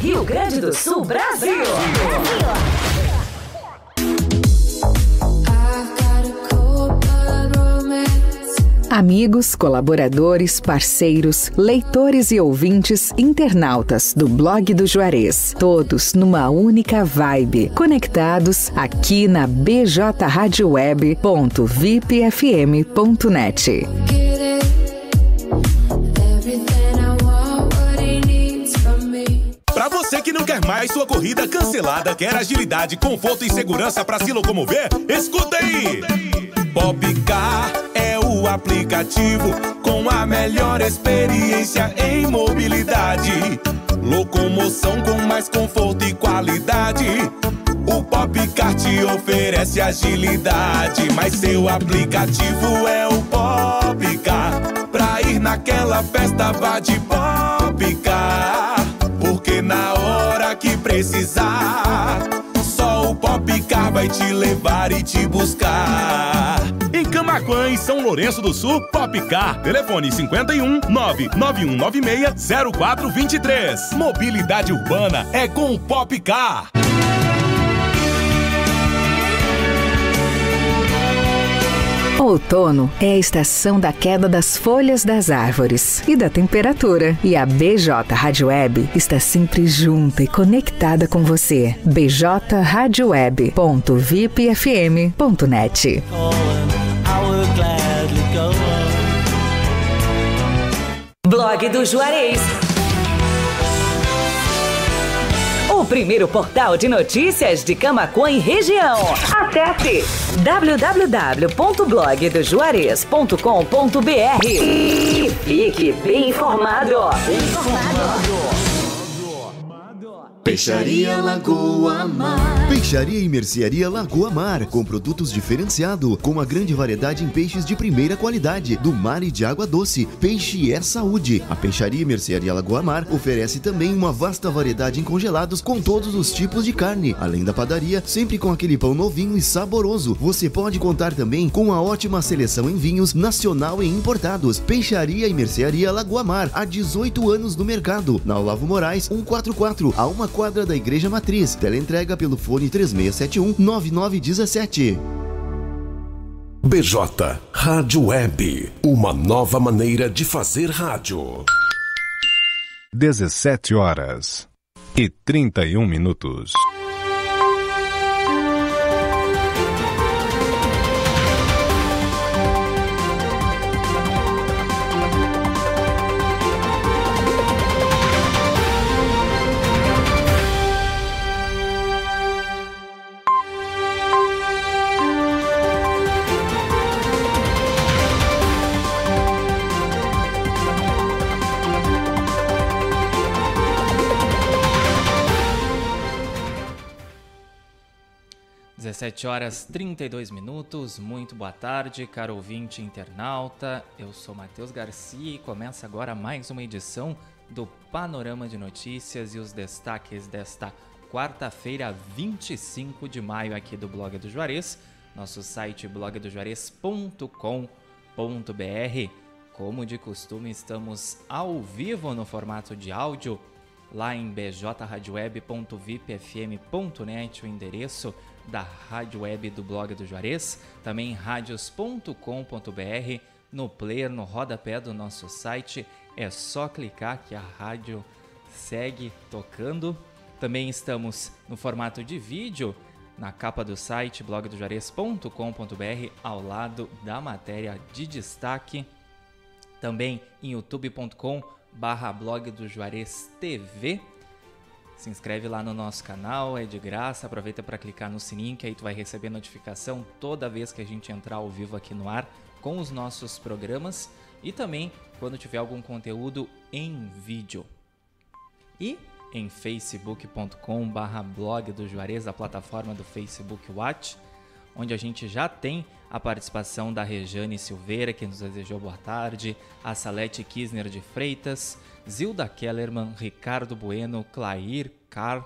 Rio Grande do Sul, Brasil. Amigos, colaboradores, parceiros, leitores e ouvintes, internautas do blog do Juarez, todos numa única vibe, conectados aqui na bjradioweb.vipfm.net. você que não quer mais sua corrida cancelada, quer agilidade, conforto e segurança para se locomover, escuta aí! Popcar é o aplicativo com a melhor experiência em mobilidade. Locomoção com mais conforto e qualidade. O Popcar te oferece agilidade, mas seu aplicativo é o Popcar. Pra ir naquela festa, vá de Popcar. Na hora que precisar, só o Popcar vai te levar e te buscar. Em Camaquã e São Lourenço do Sul, Popcar. Telefone 51 99196 0423. Mobilidade urbana é com o Popcar. Outono é a estação da queda das folhas das árvores e da temperatura. E a BJ Rádio Web está sempre junta e conectada com você. bjradioweb.vipfm.net Blog do Juarez. O primeiro portal de notícias de Camacuã e região. Acesse www.blogdojuarez.com.br e fique bem informado. Bem informado. Peixaria Lagoa Mar. Peixaria e Mercearia Lagoa Mar, com produtos diferenciados, com uma grande variedade em peixes de primeira qualidade, do mar e de água doce. Peixe é saúde. A Peixaria e Mercearia Lagoa Mar oferece também uma vasta variedade em congelados com todos os tipos de carne. Além da padaria, sempre com aquele pão novinho e saboroso. Você pode contar também com uma ótima seleção em vinhos nacional e importados. Peixaria e Mercearia Lagoa Mar, há 18 anos no mercado. Na Olavo Moraes, 144, a uma quadra da Igreja Matriz. Teleentrega pelo fone 3671 9917. BJ Rádio Web, uma nova maneira de fazer rádio. 17 horas e 31 minutos. Dezessete horas 32 minutos, muito boa tarde, caro ouvinte internauta. Eu sou Matheus Garcia e começa agora mais uma edição do Panorama de Notícias e os destaques desta quarta-feira, 25 de maio, aqui do Blog do Juarez, nosso site blogdojuarez.com.br. Como de costume, estamos ao vivo no formato de áudio lá em bjradioweb.vipfm.net, o endereço da rádio web do blog do Juarez, também radios.com.br, no player, no rodapé do nosso site, é só clicar que a rádio segue tocando. Também estamos no formato de vídeo, na capa do site blogdojuarez.com.br, ao lado da matéria de destaque. Também em youtube.com barra blog do Juarez TV. Se inscreve lá no nosso canal, é de graça. Aproveita para clicar no sininho que aí tu vai receber notificação toda vez que a gente entrar ao vivo aqui no ar com os nossos programas e também quando tiver algum conteúdo em vídeo. E em facebook.com/blog do Juarez, a plataforma do Facebook Watch, onde a gente já tem a participação da Rejane Silveira, que nos desejou boa tarde, a Salete Kisner de Freitas, Zilda Kellerman, Ricardo Bueno, Clair Carr,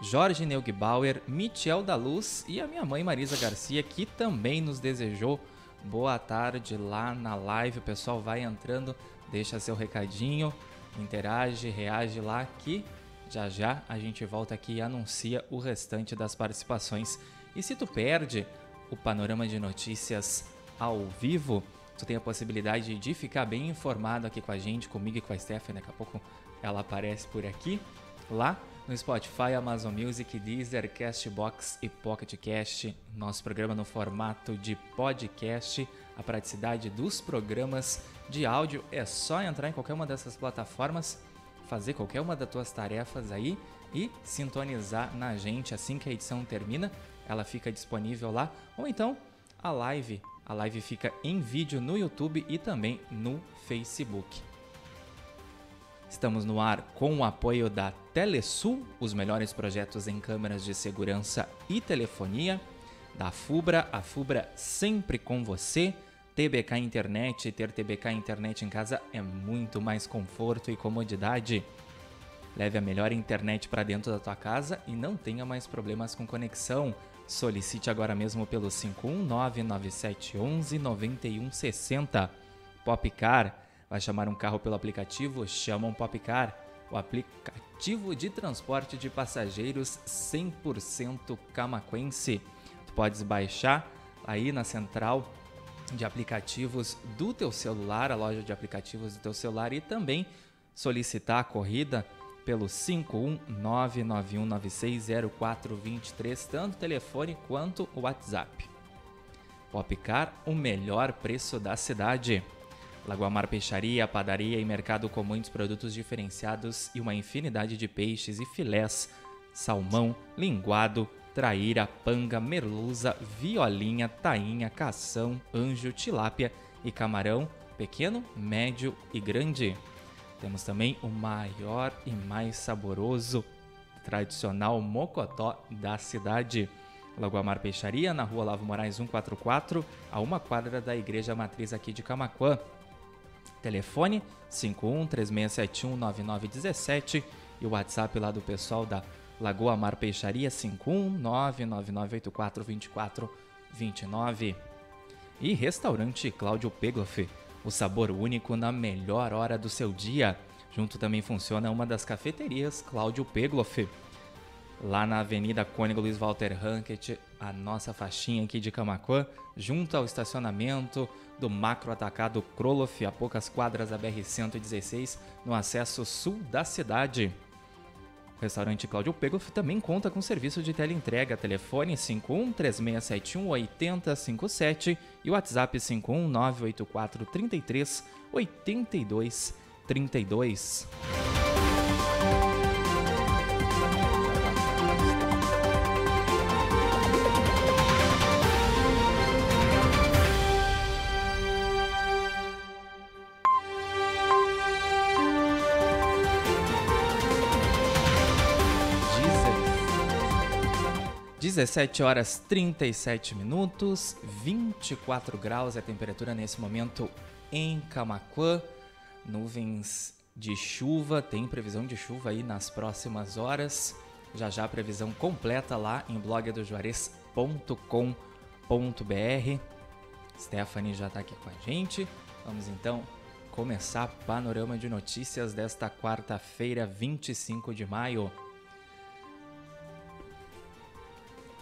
Jorge Neugbauer, Michel da Luz e a minha mãe Marisa Garcia, que também nos desejou boa tarde lá na live. O pessoal vai entrando, deixa seu recadinho, interage, reage lá que Já já a gente volta aqui e anuncia o restante das participações. E se tu perde o panorama de notícias ao vivo, tu tem a possibilidade de ficar bem informado aqui com a gente, comigo e com a Stephanie. Daqui a pouco ela aparece por aqui, lá no Spotify, Amazon Music, Deezer, Castbox e Pocket Cast. Nosso programa no formato de podcast. A praticidade dos programas de áudio é só entrar em qualquer uma dessas plataformas, fazer qualquer uma das tuas tarefas aí e sintonizar na gente assim que a edição termina. Ela fica disponível lá. Ou então a live. A live fica em vídeo no YouTube e também no Facebook. Estamos no ar com o apoio da Telesul, os melhores projetos em câmeras de segurança e telefonia. Da Fubra, a Fubra sempre com você. TBK Internet, ter TBK Internet em casa é muito mais conforto e comodidade. Leve a melhor internet para dentro da tua casa e não tenha mais problemas com conexão. Solicite agora mesmo pelo 51997119160. Popcar Vai chamar um carro pelo aplicativo? Chama um Popcar, o aplicativo de transporte de passageiros 100% camaquense. Tu podes baixar aí na central de aplicativos do teu celular, a loja de aplicativos do teu celular e também solicitar a corrida pelo 51991960423, tanto telefone quanto WhatsApp. Popcar, o melhor preço da cidade. Lagoamar Peixaria, padaria e mercado com muitos produtos diferenciados e uma infinidade de peixes e filés, salmão, linguado, traíra, panga, merluza, violinha, tainha, cação, anjo, tilápia e camarão, pequeno, médio e grande. Temos também o maior e mais saboroso tradicional mocotó da cidade. Lagoamar Peixaria, na rua Lavo Moraes 144, a uma quadra da Igreja Matriz aqui de Camaquã. Telefone 51 3671 9917 e o WhatsApp lá do pessoal da Lagoa Mar Peixaria 51 99984 2429. E restaurante Cláudio Pegloff, o sabor único na melhor hora do seu dia. Junto também funciona uma das cafeterias Cláudio Pegloff. Lá na Avenida Cônigo Luiz Walter Hankett, a nossa faixinha aqui de Camacuã, junto ao estacionamento do macro atacado Kroloff, a poucas quadras da BR-116, no acesso sul da cidade. O restaurante Cláudio Pegoff também conta com serviço de teleentrega, telefone 51 3671 8057 e WhatsApp 51 984 33 82 32. 17 horas 37 minutos, 24 graus é a temperatura nesse momento em Camacuã. Nuvens de chuva, tem previsão de chuva aí nas próximas horas. Já já previsão completa lá em blogdojuarez.com.br. Stephanie já está aqui com a gente. Vamos então começar panorama de notícias desta quarta-feira, 25 de maio.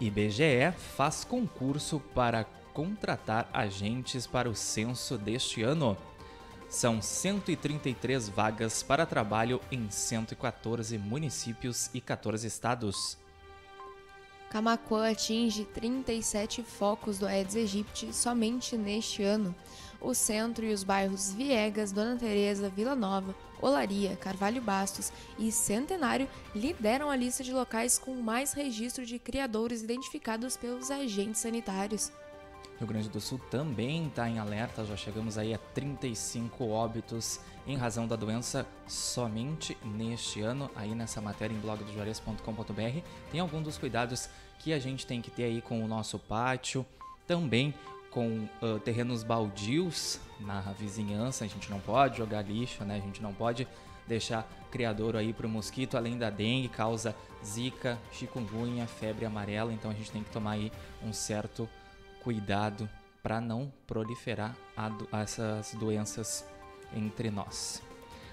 IBGE faz concurso para contratar agentes para o censo deste ano. São 133 vagas para trabalho em 114 municípios e 14 estados. Camacuã atinge 37 focos do Aedes aegypti somente neste ano. O centro e os bairros Viegas, Dona Teresa, Vila Nova, Olaria, Carvalho Bastos e Centenário lideram a lista de locais com mais registro de criadores identificados pelos agentes sanitários. Rio Grande do Sul também está em alerta, já chegamos aí a 35 óbitos em razão da doença somente neste ano. Aí nessa matéria em blogdojuarez.com.br tem alguns dos cuidados que a gente tem que ter aí com o nosso pátio, também com uh, terrenos baldios na vizinhança, a gente não pode jogar lixo, né? A gente não pode deixar criador aí para o mosquito, além da dengue, causa zika, chikungunya, febre amarela, então a gente tem que tomar aí um certo cuidado para não proliferar do, essas doenças entre nós.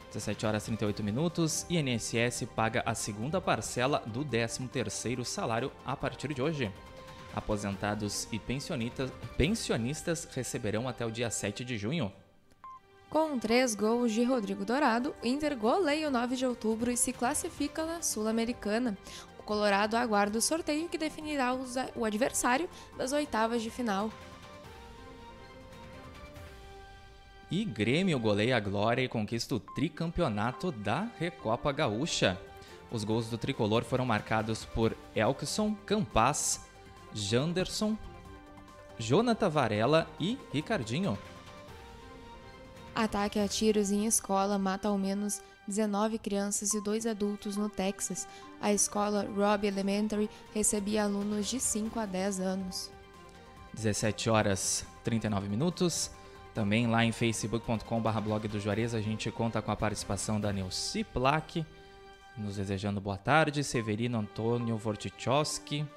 17 horas 38 minutos, INSS paga a segunda parcela do 13º salário a partir de hoje. Aposentados e pensionistas, pensionistas receberão até o dia 7 de junho. Com três gols de Rodrigo Dourado, o Inter goleia o 9 de outubro e se classifica na Sul-Americana. O Colorado aguarda o sorteio que definirá o adversário das oitavas de final. E Grêmio goleia a Glória e conquista o tricampeonato da Recopa Gaúcha. Os gols do tricolor foram marcados por Elkson, Campas, Janderson, Jonathan Varela e Ricardinho. Ataque a tiros em escola mata ao menos 19 crianças e dois adultos no Texas. A escola Robb Elementary recebia alunos de 5 a 10 anos. 17 horas 39 minutos. Também lá em facebook.com.br blog do Juarez a gente conta com a participação da Neuci Plaque, nos desejando boa tarde, Severino Antônio Vortichowski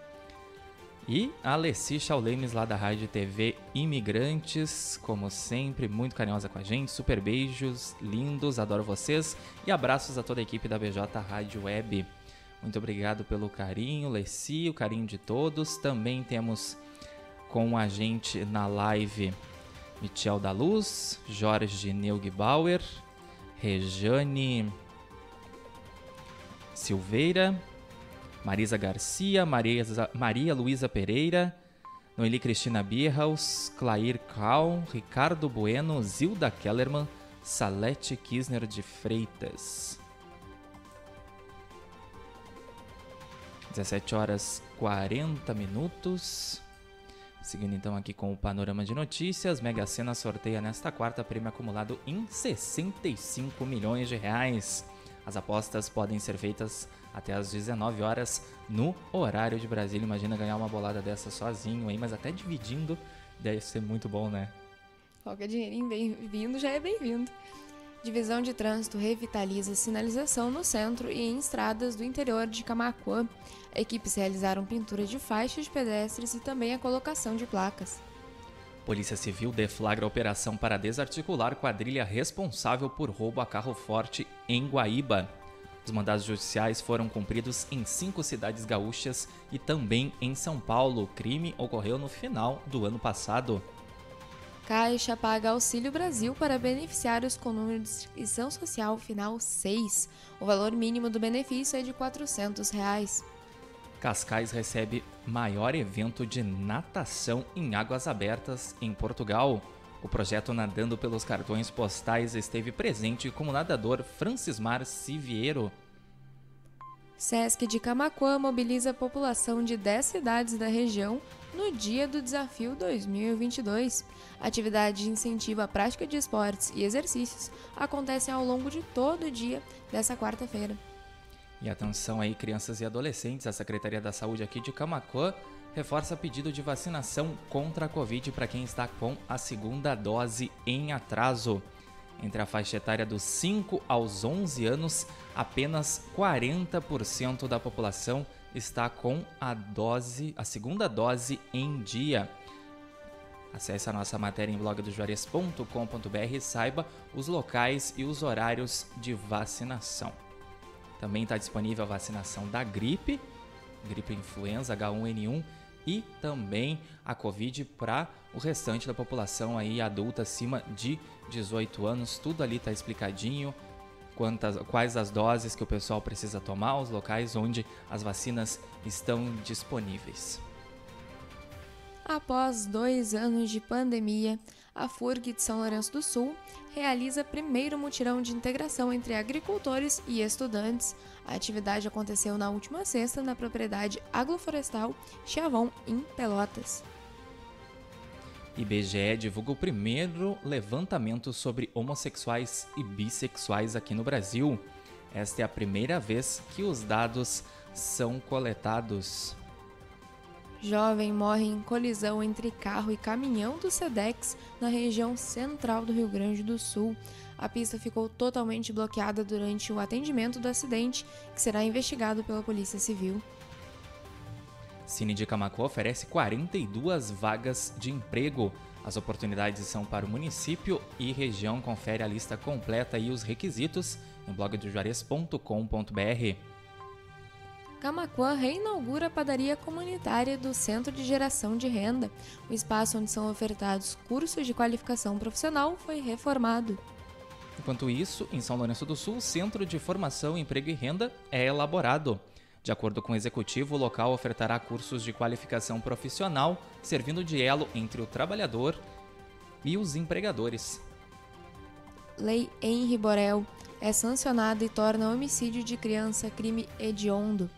e a Alessi Chaulemes lá da Rádio TV Imigrantes, como sempre, muito carinhosa com a gente, super beijos, lindos, adoro vocês e abraços a toda a equipe da BJ Rádio Web. Muito obrigado pelo carinho, Lessi, o carinho de todos. Também temos com a gente na live Michel da Luz, Jorge Neugbauer, Rejane Silveira, Marisa Garcia, Maria, Maria Luísa Pereira, Noeli Cristina Bierhaus, Clair Cal, Ricardo Bueno, Zilda Kellerman, Salete Kisner de Freitas. 17 horas 40 minutos. Seguindo então aqui com o panorama de notícias, Mega Sena sorteia nesta quarta prêmio acumulado em 65 milhões de reais. As apostas podem ser feitas até às 19 horas no horário de Brasília. Imagina ganhar uma bolada dessa sozinho aí, mas até dividindo deve ser muito bom, né? Qualquer dinheirinho bem-vindo já é bem-vindo. Divisão de Trânsito revitaliza sinalização no centro e em estradas do interior de Camacuã. Equipes realizaram pintura de faixas de pedestres e também a colocação de placas. Polícia Civil deflagra operação para desarticular quadrilha responsável por roubo a carro forte em Guaíba. Os mandados judiciais foram cumpridos em cinco cidades gaúchas e também em São Paulo. O crime ocorreu no final do ano passado. Caixa paga Auxílio Brasil para beneficiários com número de inscrição social final 6. O valor mínimo do benefício é de 400 reais. Cascais recebe maior evento de natação em águas abertas em Portugal. O projeto Nadando pelos Cartões Postais esteve presente como nadador Francismar Siviero. Sesc de Camacuã mobiliza a população de 10 cidades da região no dia do Desafio 2022. A atividade de incentivo à prática de esportes e exercícios acontece ao longo de todo o dia dessa quarta-feira. E atenção aí, crianças e adolescentes, a Secretaria da Saúde aqui de Camacuã reforça pedido de vacinação contra a Covid para quem está com a segunda dose em atraso. Entre a faixa etária dos 5 aos 11 anos, apenas 40% da população está com a dose, a segunda dose em dia. Acesse a nossa matéria em blogdojuarez.com.br e saiba os locais e os horários de vacinação. Também está disponível a vacinação da gripe, gripe influenza H1N1 e também a Covid para o restante da população aí adulta acima de 18 anos. Tudo ali está explicadinho. Quantas, quais as doses que o pessoal precisa tomar, os locais onde as vacinas estão disponíveis. Após dois anos de pandemia, a FURG de São Lourenço do Sul realiza primeiro mutirão de integração entre agricultores e estudantes. A atividade aconteceu na última sexta na propriedade agroflorestal Chavão, em Pelotas. IBGE divulga o primeiro levantamento sobre homossexuais e bissexuais aqui no Brasil. Esta é a primeira vez que os dados são coletados. Jovem morre em colisão entre carro e caminhão do SEDEX na região central do Rio Grande do Sul. A pista ficou totalmente bloqueada durante o atendimento do acidente, que será investigado pela Polícia Civil. Cine de Camacuã oferece 42 vagas de emprego. As oportunidades são para o município e região. Confere a lista completa e os requisitos em blogdojuarez.com.br. Camacuã reinaugura a padaria comunitária do Centro de Geração de Renda. O espaço onde são ofertados cursos de qualificação profissional foi reformado. Enquanto isso, em São Lourenço do Sul, o Centro de Formação, Emprego e Renda é elaborado. De acordo com o executivo, o local ofertará cursos de qualificação profissional, servindo de elo entre o trabalhador e os empregadores. Lei Henri Borel é sancionada e torna homicídio de criança crime hediondo.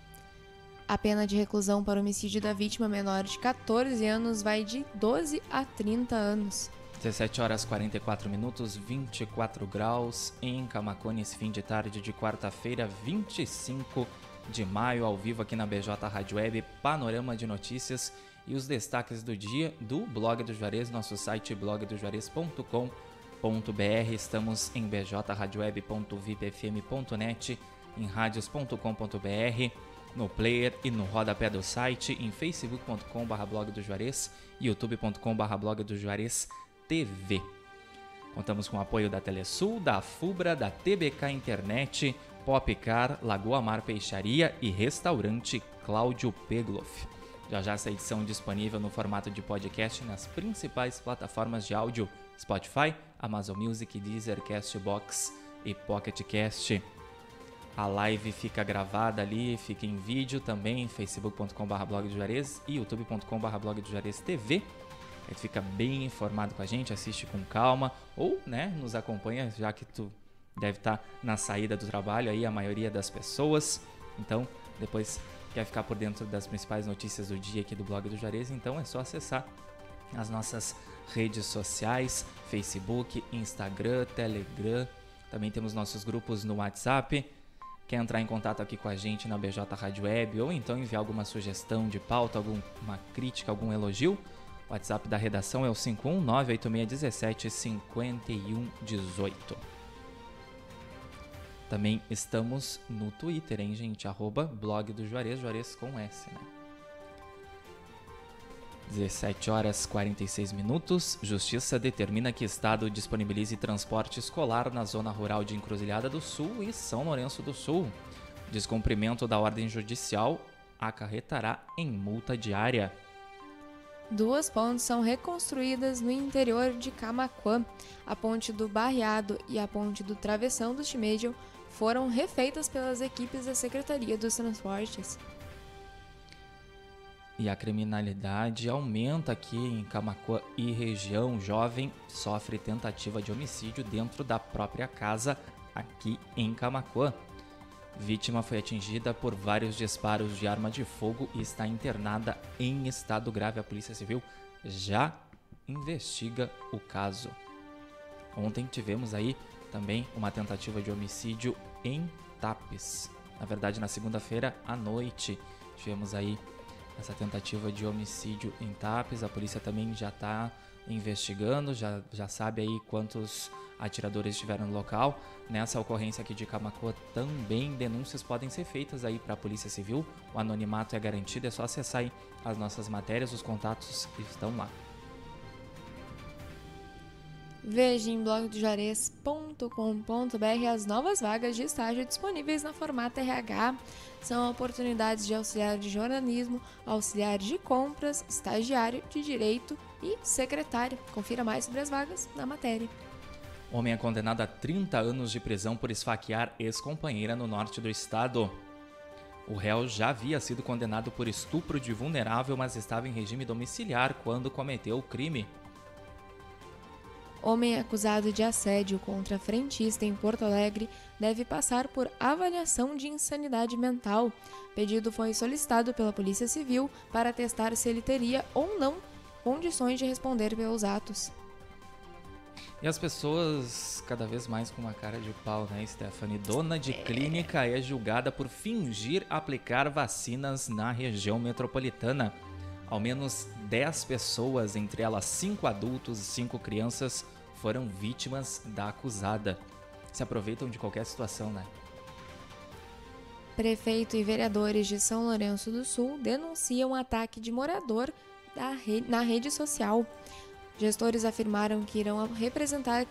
A pena de reclusão para homicídio da vítima menor de 14 anos vai de 12 a 30 anos. 17 horas 44 minutos, 24 graus em Camacone, esse fim de tarde de quarta-feira, 25 de maio, ao vivo aqui na BJ Rádio Web, panorama de notícias e os destaques do dia do Blog do Juarez, nosso site blogdojuarez.com.br. Estamos em bjradioweb.vipfm.net, em radios.com.br, no player e no rodapé do site, em facebook.com.br blog do Juarez, youtube.com.br blog do Juarez TV. Contamos com o apoio da Telesul, da Fubra, da TBK Internet, Popcar, Lagoa Mar Peixaria e Restaurante Cláudio Pegloff. Já já essa edição disponível no formato de podcast nas principais plataformas de áudio Spotify, Amazon Music, Deezer, Castbox e Pocketcast. A live fica gravada ali, fica em vídeo também, facebook.com.br blog Juarez e youtube.com.br blog Juarez TV. Aí fica bem informado com a gente, assiste com calma ou, né, nos acompanha, já que tu deve estar tá na saída do trabalho aí a maioria das pessoas. Então, depois quer ficar por dentro das principais notícias do dia aqui do blog do Juarez, então é só acessar as nossas redes sociais, Facebook, Instagram, Telegram. Também temos nossos grupos no WhatsApp. Quer entrar em contato aqui com a gente na BJ Rádio Web ou então enviar alguma sugestão de pauta, alguma crítica, algum elogio? O WhatsApp da redação é o 51986175118. Também estamos no Twitter, hein, gente? Arroba blog do Juarez, Juarez com S, né? 17 horas 46 minutos. Justiça determina que Estado disponibilize transporte escolar na zona rural de Encruzilhada do Sul e São Lourenço do Sul. Descumprimento da ordem judicial acarretará em multa diária. Duas pontes são reconstruídas no interior de Camaquã. A ponte do Barreado e a ponte do Travessão do Chimejio foram refeitas pelas equipes da Secretaria dos Transportes. E a criminalidade aumenta aqui em Camacuã e região. Jovem sofre tentativa de homicídio dentro da própria casa aqui em Camacuã. Vítima foi atingida por vários disparos de arma de fogo e está internada em estado grave. A Polícia Civil já investiga o caso. Ontem tivemos aí também uma tentativa de homicídio em Tapes. Na verdade, na segunda-feira à noite, tivemos aí essa tentativa de homicídio em Tapes. A polícia também já está investigando, já, já sabe aí quantos atiradores estiveram no local. Nessa ocorrência aqui de Camacoa também denúncias podem ser feitas aí para a Polícia Civil. O anonimato é garantido, é só acessar aí as nossas matérias, os contatos estão lá. Veja em blogdojuarez.com.br as novas vagas de estágio disponíveis na Formata RH. São oportunidades de auxiliar de jornalismo, auxiliar de compras, estagiário de direito e secretário. Confira mais sobre as vagas na matéria. Homem é condenado a 30 anos de prisão por esfaquear ex-companheira no norte do estado. O réu já havia sido condenado por estupro de vulnerável, mas estava em regime domiciliar quando cometeu o crime. Homem acusado de assédio contra frentista em Porto Alegre deve passar por avaliação de insanidade mental. Pedido foi solicitado pela Polícia Civil para testar se ele teria ou não condições de responder pelos atos. E as pessoas cada vez mais com uma cara de pau, né, Stephanie? Dona de clínica é julgada por fingir aplicar vacinas na região metropolitana. Ao menos 10 pessoas, entre elas 5 adultos e 5 crianças, foram vítimas da acusada. Se aproveitam de qualquer situação, né? Prefeito e vereadores de São Lourenço do Sul denunciam ataque de morador na rede social. Gestores afirmaram que irão representar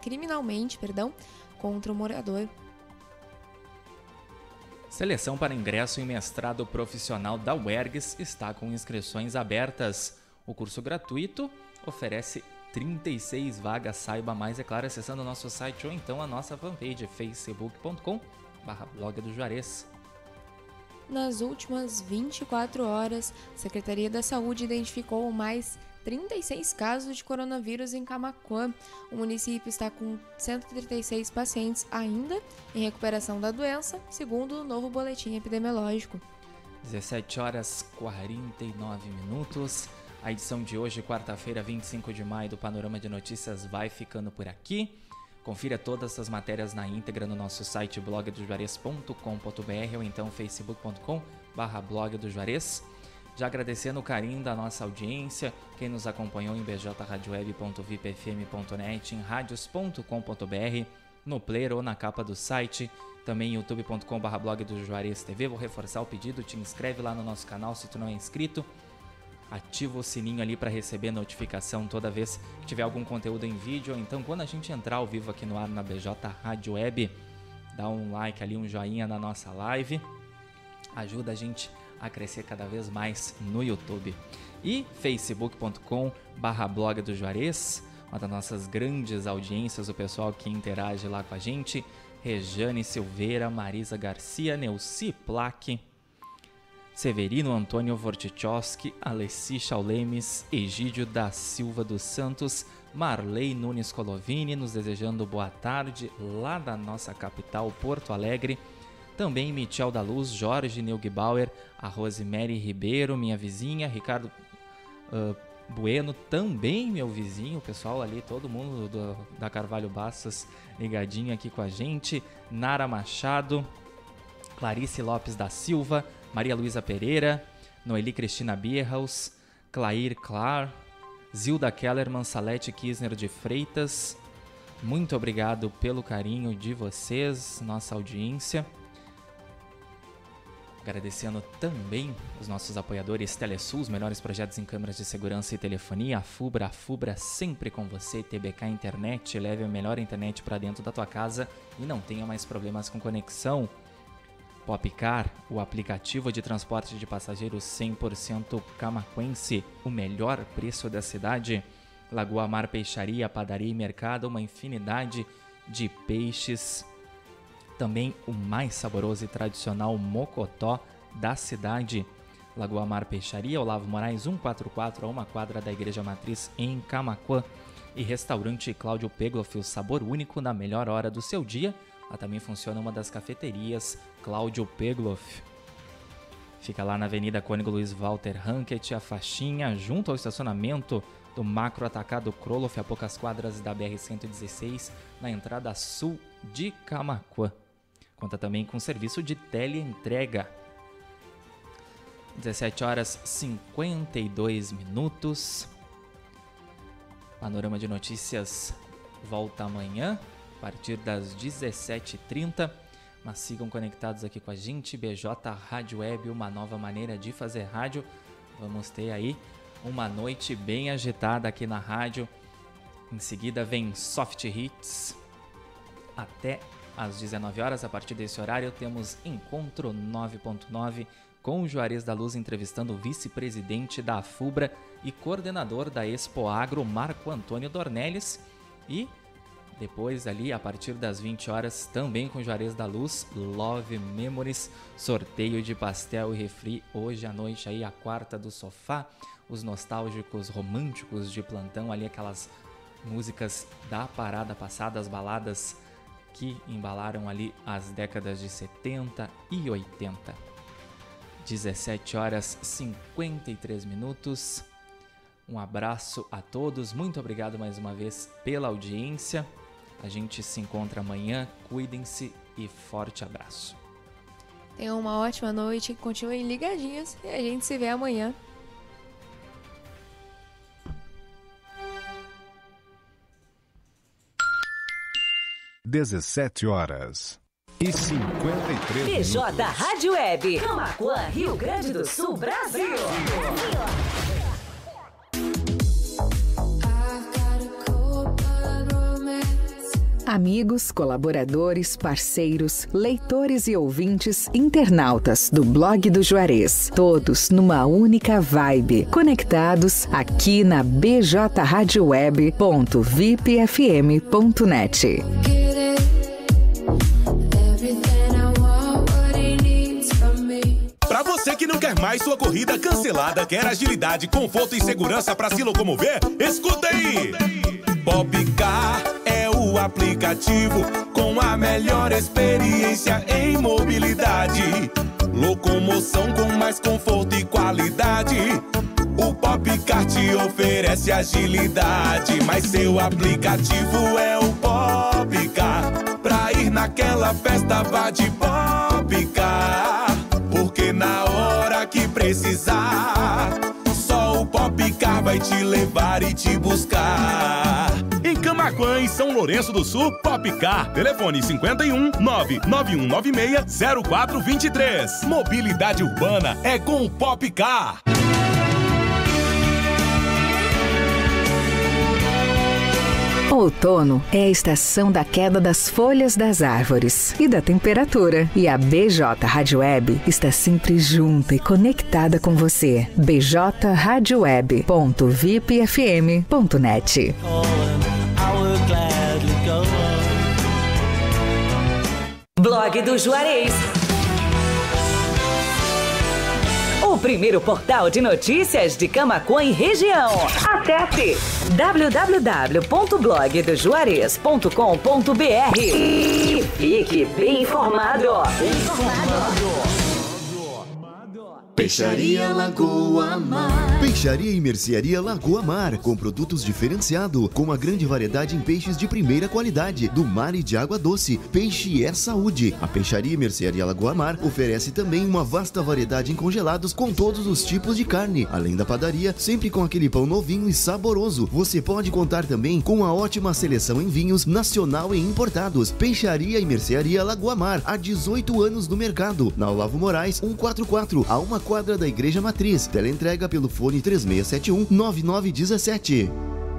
criminalmente perdão, contra o morador. Seleção para ingresso em mestrado profissional da UERGS está com inscrições abertas. O curso gratuito oferece 36 vagas. Saiba mais, é claro, acessando o nosso site ou então a nossa fanpage facebook.com blog do Juarez. Nas últimas 24 horas, a Secretaria da Saúde identificou mais 36 casos de coronavírus em Camacuã. O município está com 136 pacientes ainda em recuperação da doença, segundo o novo boletim epidemiológico. 17 horas 49 minutos. A edição de hoje, quarta-feira, 25 de maio, do Panorama de Notícias vai ficando por aqui. Confira todas as matérias na íntegra no nosso site blogdojuarez.com.br ou então facebook.com barra. Já agradecendo o carinho da nossa audiência, quem nos acompanhou em bjradioweb.vipfm.net, em radios.com.br, no player ou na capa do site, também youtube.com blog do Juarez TV. Vou reforçar o pedido, te inscreve lá no nosso canal se tu não é inscrito ativa o sininho ali para receber notificação toda vez que tiver algum conteúdo em vídeo. Ou então, quando a gente entrar ao vivo aqui no ar na BJ Rádio Web, dá um like ali, um joinha na nossa live. Ajuda a gente a crescer cada vez mais no YouTube. E facebook.com barra blog do Juarez, uma das nossas grandes audiências, o pessoal que interage lá com a gente. Rejane Silveira, Marisa Garcia, Neuci Plaque, Severino Antônio Vortichowski, Alessi Chaulemes, Egídio da Silva dos Santos, Marley Nunes Colovini, nos desejando boa tarde lá da nossa capital, Porto Alegre. Também Michel da Luz, Jorge Neugbauer, a Rosemary Ribeiro, minha vizinha, Ricardo uh, Bueno, também meu vizinho, pessoal ali, todo mundo do, da Carvalho Bastos ligadinho aqui com a gente, Nara Machado, Clarice Lopes da Silva, Maria Luísa Pereira, Noeli Cristina Bierhaus, Clair Clar, Zilda Kellerman, Salete Kisner de Freitas. Muito obrigado pelo carinho de vocês, nossa audiência. Agradecendo também os nossos apoiadores Telesul, os melhores projetos em câmeras de segurança e telefonia, a Fubra, a Fubra sempre com você, TBK Internet, leve a melhor internet para dentro da tua casa e não tenha mais problemas com conexão. Popcar, o aplicativo de transporte de passageiros 100% camaquense, o melhor preço da cidade. Lagoa Mar Peixaria, Padaria e Mercado, uma infinidade de peixes. Também o mais saboroso e tradicional mocotó da cidade. Lagoa Mar Peixaria, Olavo Moraes 144, a uma quadra da Igreja Matriz em Camaquã. E restaurante Cláudio Pegloff, o sabor único na melhor hora do seu dia Lá também funciona uma das cafeterias Cláudio Pegloff. Fica lá na Avenida Cônigo Luiz Walter Hankett, a faixinha, junto ao estacionamento do Macro Atacado Kroloff, a poucas quadras da BR-116, na entrada sul de Camacuã. Conta também com serviço de teleentrega. 17 horas 52 minutos. Panorama de notícias volta amanhã a partir das 17h30. Mas sigam conectados aqui com a gente, BJ Rádio Web, uma nova maneira de fazer rádio. Vamos ter aí uma noite bem agitada aqui na rádio. Em seguida vem Soft Hits até às 19 horas. A partir desse horário temos Encontro 9.9 com o Juarez da Luz entrevistando o vice-presidente da FUBRA e coordenador da Expo Agro, Marco Antônio Dornelles. E depois, ali, a partir das 20 horas, também com Juarez da Luz, Love Memories, sorteio de pastel e refri hoje à noite aí, a quarta do sofá, os nostálgicos românticos de plantão ali, aquelas músicas da parada passada, as baladas que embalaram ali as décadas de 70 e 80. 17 horas 53 minutos. Um abraço a todos, muito obrigado mais uma vez pela audiência. A gente se encontra amanhã. Cuidem-se e forte abraço. Tenham uma ótima noite, continuem ligadinhos e a gente se vê amanhã. Dezessete horas e 53 BJ minutos. Rádio Web. Camacuã, Rio Grande do Sul, Brasil. Amigos, colaboradores, parceiros, leitores e ouvintes, internautas do blog do Juarez, todos numa única vibe, conectados aqui na bjradioweb.vipfm.net. Pra você que não quer mais sua corrida cancelada, quer agilidade, conforto e segurança pra se locomover, escuta aí! Popcar aplicativo com a melhor experiência em mobilidade. Locomoção com mais conforto e qualidade. O Popcar te oferece agilidade, mas seu aplicativo é o Popcar. Pra ir naquela festa, vá de Popcar. Porque na hora que precisar, vai te levar e te buscar. Em Camaquã e São Lourenço do Sul, Popcar. Telefone 51 99196 0423. Mobilidade urbana é com o Popcar. Outono é a estação da queda das folhas das árvores e da temperatura. E a BJ Rádio Web está sempre junta e conectada com você. bjradioweb.vipfm.net. Blog do Juarez. Primeiro portal de notícias de Camacuã e região. Acesse www.blogdojuarez.com.br e fique bem informado. Peixaria Lagoa Mar. Peixaria e Mercearia Lagoa Mar, com produtos diferenciados, com uma grande variedade em peixes de primeira qualidade, do mar e de água doce. Peixe é saúde. A Peixaria e Mercearia Lagoa Mar oferece também uma vasta variedade em congelados com todos os tipos de carne. Além da padaria, sempre com aquele pão novinho e saboroso. Você pode contar também com uma ótima seleção em vinhos nacional e importados. Peixaria e Mercearia Lagoa Mar, há 18 anos no mercado. Na Olavo Moraes, 144, a uma quadra da Igreja Matriz. Teleentrega pelo fone 3671 9917.